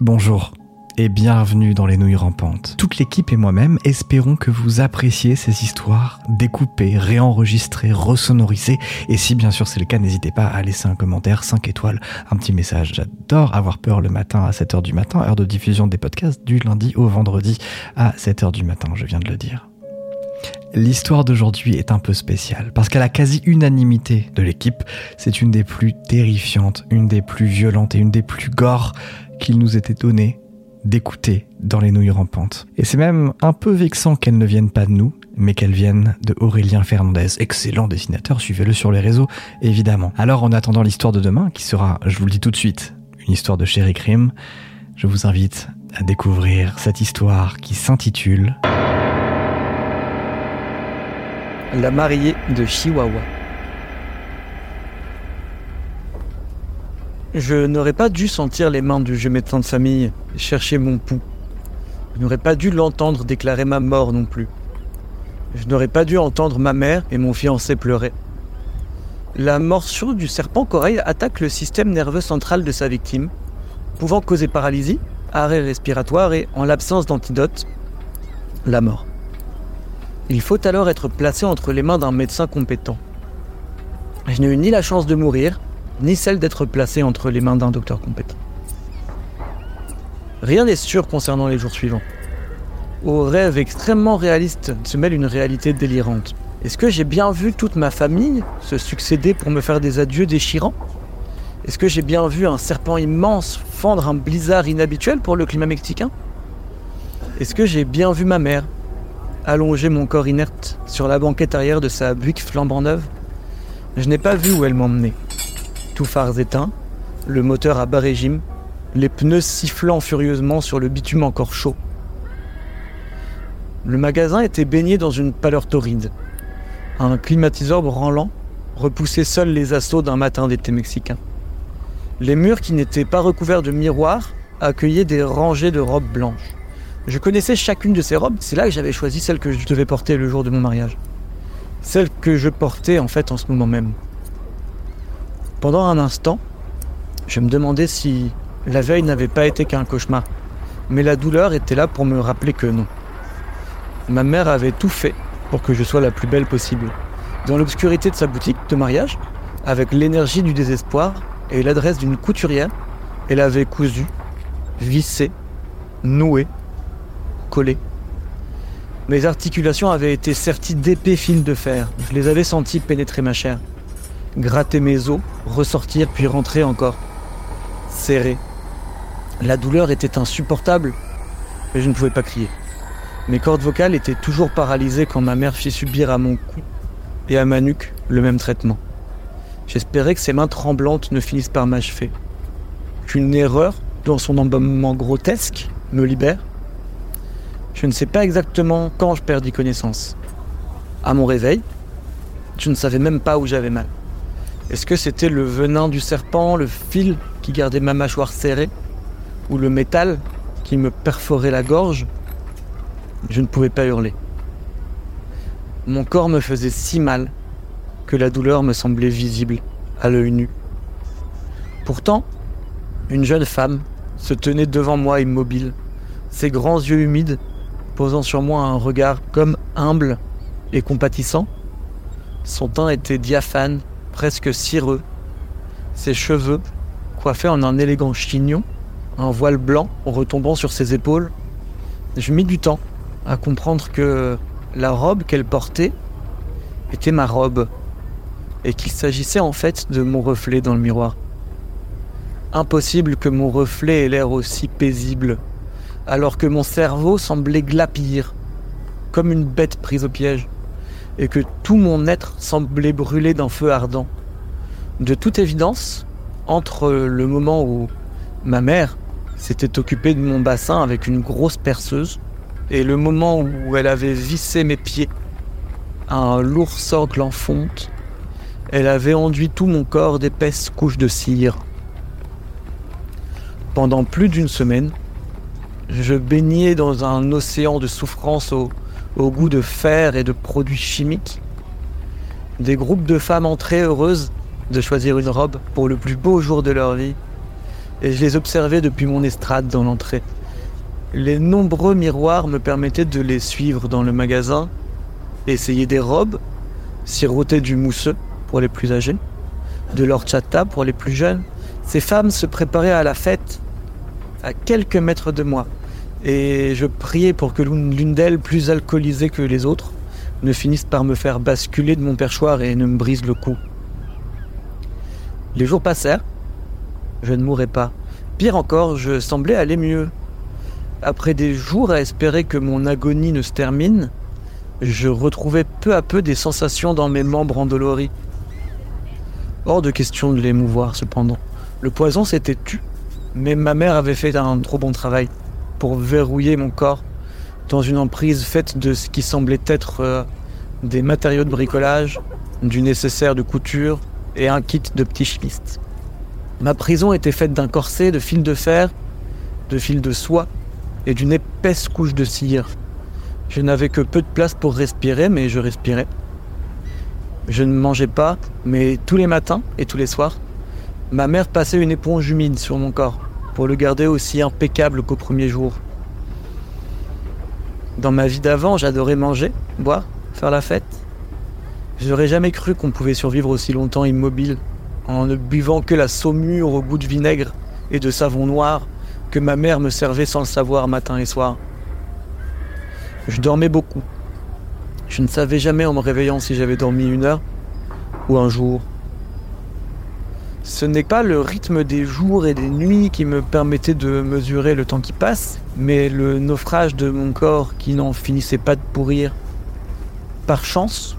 Bonjour et bienvenue dans les nouilles rampantes. Toute l'équipe et moi-même espérons que vous appréciez ces histoires découpées, réenregistrées, resonorisées. Et si bien sûr c'est le cas, n'hésitez pas à laisser un commentaire, 5 étoiles, un petit message. J'adore avoir peur le matin à 7h du matin, heure de diffusion des podcasts du lundi au vendredi à 7h du matin, je viens de le dire. L'histoire d'aujourd'hui est un peu spéciale parce qu'à la quasi-unanimité de l'équipe, c'est une des plus terrifiantes, une des plus violentes et une des plus gore qu'il nous était donné d'écouter dans les nouilles rampantes. Et c'est même un peu vexant qu'elles ne viennent pas de nous, mais qu'elles viennent de Aurélien Fernandez, excellent dessinateur, suivez-le sur les réseaux, évidemment. Alors en attendant l'histoire de demain, qui sera, je vous le dis tout de suite, une histoire de Chéri Crime, je vous invite à découvrir cette histoire qui s'intitule La mariée de Chihuahua. Je n'aurais pas dû sentir les mains du vieux médecin de famille chercher mon pouls. Je n'aurais pas dû l'entendre déclarer ma mort non plus. Je n'aurais pas dû entendre ma mère et mon fiancé pleurer. La morsure du serpent corail attaque le système nerveux central de sa victime, pouvant causer paralysie, arrêt respiratoire et, en l'absence d'antidote, la mort. Il faut alors être placé entre les mains d'un médecin compétent. Je n'ai eu ni la chance de mourir, ni celle d'être placé entre les mains d'un docteur compétent. Rien n'est sûr concernant les jours suivants. Au rêve extrêmement réaliste se mêle une réalité délirante. Est-ce que j'ai bien vu toute ma famille se succéder pour me faire des adieux déchirants? Est-ce que j'ai bien vu un serpent immense fendre un blizzard inhabituel pour le climat mexicain? Est-ce que j'ai bien vu ma mère allonger mon corps inerte sur la banquette arrière de sa Buick flambant neuve Je n'ai pas vu où elle m'emmenait tout phares éteints, le moteur à bas régime, les pneus sifflant furieusement sur le bitume encore chaud. Le magasin était baigné dans une pâleur torride. Un climatiseur branlant repoussait seul les assauts d'un matin d'été mexicain. Les murs qui n'étaient pas recouverts de miroirs accueillaient des rangées de robes blanches. Je connaissais chacune de ces robes, c'est là que j'avais choisi celle que je devais porter le jour de mon mariage. Celle que je portais en fait en ce moment même. Pendant un instant, je me demandais si la veille n'avait pas été qu'un cauchemar. Mais la douleur était là pour me rappeler que non. Ma mère avait tout fait pour que je sois la plus belle possible. Dans l'obscurité de sa boutique de mariage, avec l'énergie du désespoir et l'adresse d'une couturière, elle avait cousu, vissé, noué, collé. Mes articulations avaient été serties d'épais fils de fer. Je les avais sentis pénétrer ma chair gratter mes os, ressortir puis rentrer encore. Serré. La douleur était insupportable, mais je ne pouvais pas crier. Mes cordes vocales étaient toujours paralysées quand ma mère fit subir à mon cou et à ma nuque le même traitement. J'espérais que ses mains tremblantes ne finissent par m'achever. Qu'une erreur, dans son embaumement grotesque, me libère. Je ne sais pas exactement quand je perdis connaissance. À mon réveil, je ne savais même pas où j'avais mal. Est-ce que c'était le venin du serpent, le fil qui gardait ma mâchoire serrée, ou le métal qui me perforait la gorge? Je ne pouvais pas hurler. Mon corps me faisait si mal que la douleur me semblait visible à l'œil nu. Pourtant, une jeune femme se tenait devant moi immobile, ses grands yeux humides posant sur moi un regard comme humble et compatissant. Son teint était diaphane presque cireux, ses cheveux coiffés en un élégant chignon, un voile blanc retombant sur ses épaules. Je mis du temps à comprendre que la robe qu'elle portait était ma robe et qu'il s'agissait en fait de mon reflet dans le miroir. Impossible que mon reflet ait l'air aussi paisible, alors que mon cerveau semblait glapir, comme une bête prise au piège et que tout mon être semblait brûler d'un feu ardent. De toute évidence, entre le moment où ma mère s'était occupée de mon bassin avec une grosse perceuse et le moment où elle avait vissé mes pieds à un lourd socle en fonte, elle avait enduit tout mon corps d'épaisses couches de cire. Pendant plus d'une semaine, je baignais dans un océan de souffrance au, goût de fer et de produits chimiques. Des groupes de femmes entraient heureuses de choisir une robe pour le plus beau jour de leur vie. et je les observais depuis mon estrade dans l'entrée. Les nombreux miroirs me permettaient de les suivre dans le magasin, essayer des robes, siroter du mousseux pour les plus âgés, de l'horchata pour les plus jeunes. Ces femmes se préparaient à la fête à quelques mètres de moi, et je priais pour que l'une d'elles, plus alcoolisée que les autres, ne finisse par me faire basculer de mon perchoir et ne me brise le cou. Les jours passèrent, je ne mourrais pas. Pire encore, je semblais aller mieux. Après des jours à espérer que mon agonie ne se termine, je retrouvais peu à peu des sensations dans mes membres endoloris. Hors de question de l'émouvoir cependant. Le poison s'était tu, mais ma mère avait fait un trop bon travail pour verrouiller mon corps dans une emprise faite de ce qui semblait être euh, des matériaux de bricolage, du nécessaire de couture et un kit de petits chimistes. Ma prison était faite d'un corset de fil de fer, de fil de soie et d'une épaisse couche de cire. Je n'avais que peu de place pour respirer, mais je respirais. Je ne mangeais pas, mais tous les matins et tous les soirs, ma mère passait une éponge humide sur mon corps pour le garder aussi impeccable qu'au premier jour. Dans ma vie d'avant, j'adorais manger, boire, faire la fête. J'aurais jamais cru qu'on pouvait survivre aussi longtemps immobile, en ne buvant que la saumure au goût de vinaigre et de savon noir que ma mère me servait sans le savoir matin et soir. Je dormais beaucoup. Je ne savais jamais en me réveillant si j'avais dormi une heure ou un jour ce n'est pas le rythme des jours et des nuits qui me permettait de mesurer le temps qui passe, mais le naufrage de mon corps qui n'en finissait pas de pourrir. Par chance,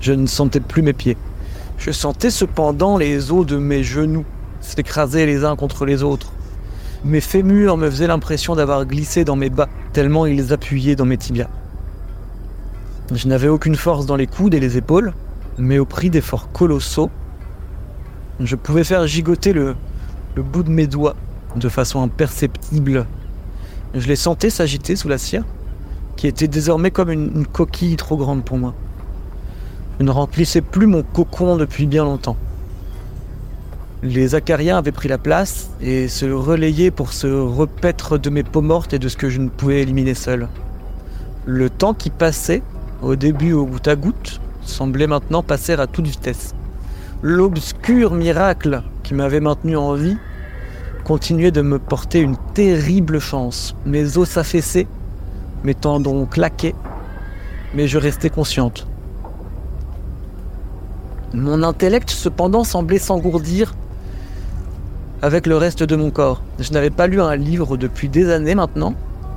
je ne sentais plus mes pieds. Je sentais cependant les os de mes genoux s'écraser les uns contre les autres. Mes fémurs me faisaient l'impression d'avoir glissé dans mes bas, tellement ils appuyaient dans mes tibias. Je n'avais aucune force dans les coudes et les épaules, mais au prix d'efforts colossaux, je pouvais faire gigoter le, bout de mes doigts de façon imperceptible. Je les sentais s'agiter sous la cire, qui était désormais comme une, coquille trop grande pour moi. Je ne remplissais plus mon cocon depuis bien longtemps. Les acariens avaient pris la place et se relayaient pour se repaître de mes peaux mortes et de ce que je ne pouvais éliminer seul. Le temps qui passait, au début au goutte à goutte, semblait maintenant passer à toute vitesse l'obscur miracle qui m'avait maintenu en vie continuait de me porter une terrible chance. Mes os s'affaissaient, mes tendons claquaient, mais je restais consciente. Mon intellect cependant semblait s'engourdir avec le reste de mon corps. Je n'avais pas lu un livre depuis des années maintenant,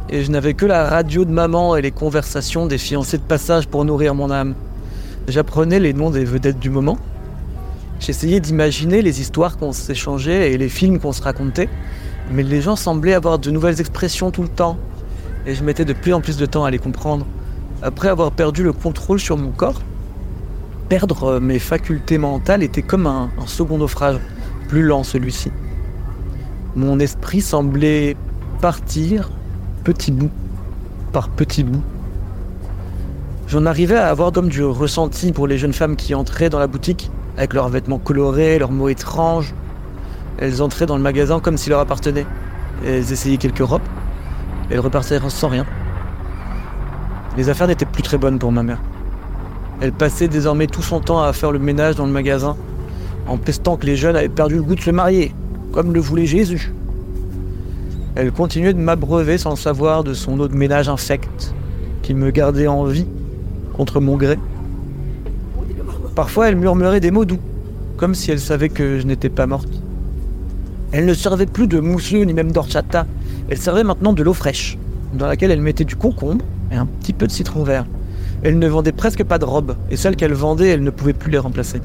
et je n'avais que la radio de maman et les conversations des fiancés de passage pour nourrir mon âme. J'apprenais les noms des vedettes du moment, J'essayais d'imaginer les histoires qu'on s'échangeait et les films qu'on se racontait, mais les gens semblaient avoir de nouvelles expressions tout le temps, et je mettais de plus en plus de temps à les comprendre. Après avoir perdu le contrôle sur mon corps, perdre mes facultés mentales était comme un, second naufrage, plus lent celui-ci. Mon esprit semblait partir petit bout par petit bout. J'en arrivais à avoir d'hommes du ressenti pour les jeunes femmes qui entraient dans la boutique avec leurs vêtements colorés, leurs mots étranges. Elles entraient dans le magasin comme s'il leur appartenait. Elles essayaient quelques robes. elles repartaient sans rien. Les affaires n'étaient plus très bonnes pour ma mère. Elle passait désormais tout son temps à faire le ménage dans le magasin, en pestant que les jeunes avaient perdu le goût de se marier, comme le voulait Jésus. Elle continuait de m'abreuver sans savoir de son eau de ménage infecte, qui me gardait en vie contre mon gré. Parfois, elle murmurait des mots doux, comme si elle savait que je n'étais pas morte. Elle ne servait plus de mousseux ni même d'orchata. Elle servait maintenant de l'eau fraîche, dans laquelle elle mettait du concombre et un petit peu de citron vert. Elle ne vendait presque pas de robes, et celles qu'elle vendait, elle ne pouvait plus les remplacer.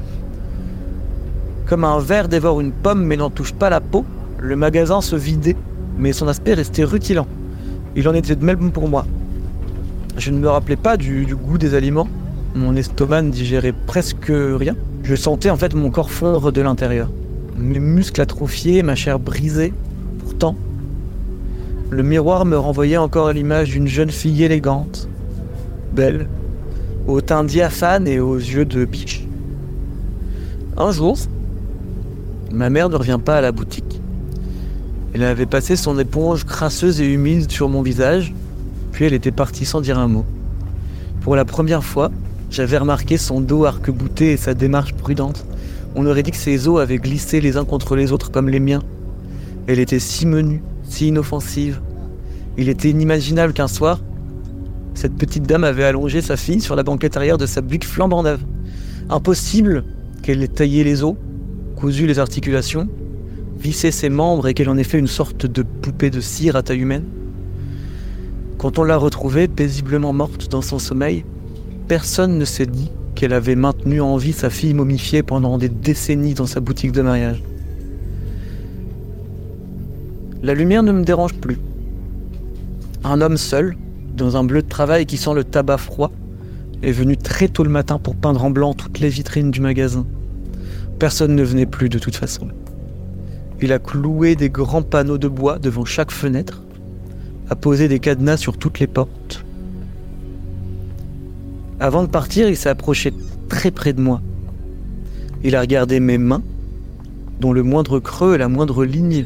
Comme un ver dévore une pomme mais n'en touche pas la peau, le magasin se vidait, mais son aspect restait rutilant. Il en était de même pour moi. Je ne me rappelais pas du goût des aliments, mon estomac ne digérait presque rien. Je sentais en fait mon corps fondre de l'intérieur. Mes muscles atrophiés, ma chair brisée. Pourtant, le miroir me renvoyait encore l'image d'une jeune fille élégante, belle, au teint diaphane et aux yeux de biche. Un jour, ma mère ne revient pas à la boutique. Elle avait passé son éponge crasseuse et humide sur mon visage, puis elle était partie sans dire un mot. Pour la première fois, j'avais remarqué son dos arc-bouté et sa démarche prudente. On aurait dit que ses os avaient glissé les uns contre les autres comme les miens. Elle était si menue, si inoffensive. Il était inimaginable qu'un soir, cette petite dame avait allongé sa fille sur la banquette arrière de sa buque flambant neuve. Impossible qu'elle ait taillé les os, cousu les articulations, vissé ses membres et qu'elle en ait fait une sorte de poupée de cire à taille humaine. Quand on l'a retrouvée paisiblement morte dans son sommeil, personne ne s'est dit qu'elle avait maintenu en vie sa fille momifiée pendant des décennies dans sa boutique de mariage. La lumière ne me dérange plus. Un homme seul, dans un bleu de travail qui sent le tabac froid, est venu très tôt le matin pour peindre en blanc toutes les vitrines du magasin. Personne ne venait plus de toute façon. Il a cloué des grands panneaux de bois devant chaque fenêtre, a posé des cadenas sur toutes les portes. Avant de partir, il s'est approché très près de moi. Il a regardé mes mains, dont le moindre creux et la moindre ligne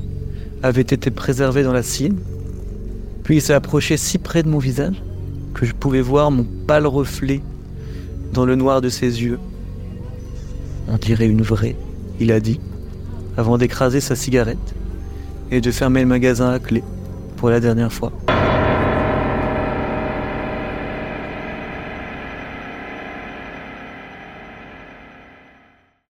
avaient été préservés dans la sienne. Puis il s'est approché si près de mon visage que je pouvais voir mon pâle reflet dans le noir de ses yeux. On dirait une vraie, il a dit, avant d'écraser sa cigarette et de fermer le magasin à clé pour la dernière fois.